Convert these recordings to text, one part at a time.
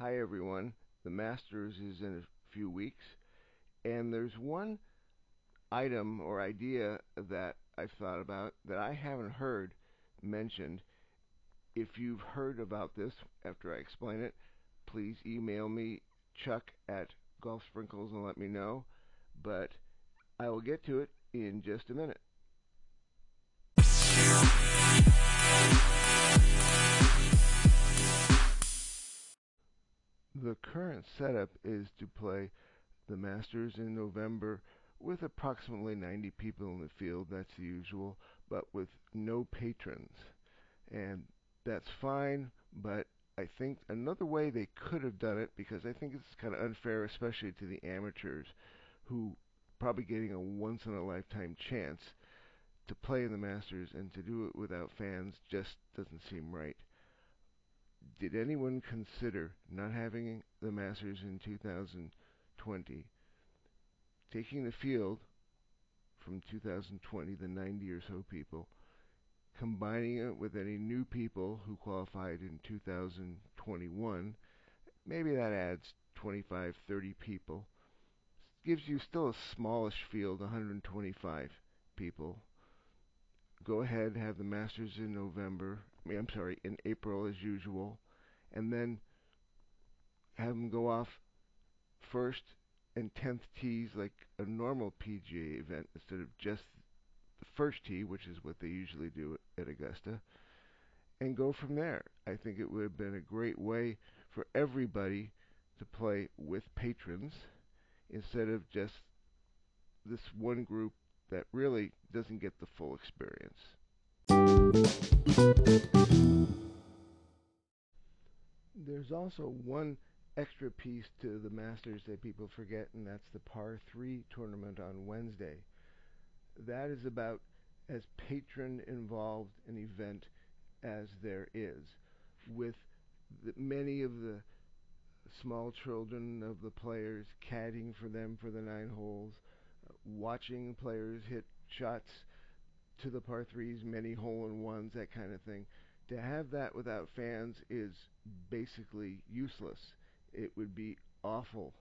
Hi, everyone. The Masters is in a few weeks, and there's one item or idea that I've thought about that I haven't heard mentioned. If you've heard about this after I explain it, please email me, chuck at Golf Sprinkles, and let me know. But I will get to it in just a minute. The current setup is to play the Masters in November with approximately 90 people in the field. That's the usual, but with no patrons. And that's fine, but I think another way they could have done it, because I think it's kind of unfair, especially to the amateurs who probably getting a once in a lifetime chance to play in the Masters and to do it without fans just doesn't seem right. Did anyone consider not having the Masters in 2020, taking the field from 2020, the 90 or so people, combining it with any new people who qualified in 2021, maybe that adds 25, 30 people. Gives you still a smallish field, 125 people. Go ahead, have the Masters in November. I mean, I'm sorry, in April as usual, and then have them go off first and tenth tees like a normal PGA event instead of just the first tee, which is what they usually do at Augusta, and go from there. I think it would have been a great way for everybody to play with patrons instead of just this one group that really doesn't get the full experience. There's also one extra piece to the Masters that people forget, and that's the par 3 tournament on Wednesday. That is about as patron involved an event as there is, with the, many of the small children of the players caddying for them for the nine holes, watching players hit shots to the par threes, many hole in ones, that kind of thing. To have that without fans is basically useless it would be awful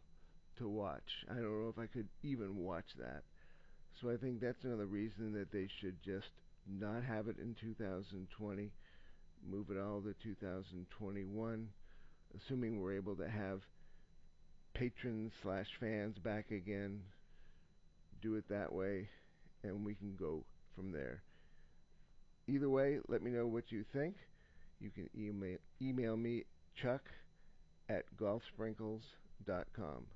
to watch. I don't know if I could even watch that. So I think that's another reason that they should just not have it in 2020, move it all to 2021, assuming we're able to have patrons slash fans back again. Do it that way, and we can go from there. Either way, let me know what you think. You can email email me Chuck at golfsprinkles.com.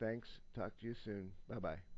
Thanks. Talk to you soon. Bye bye.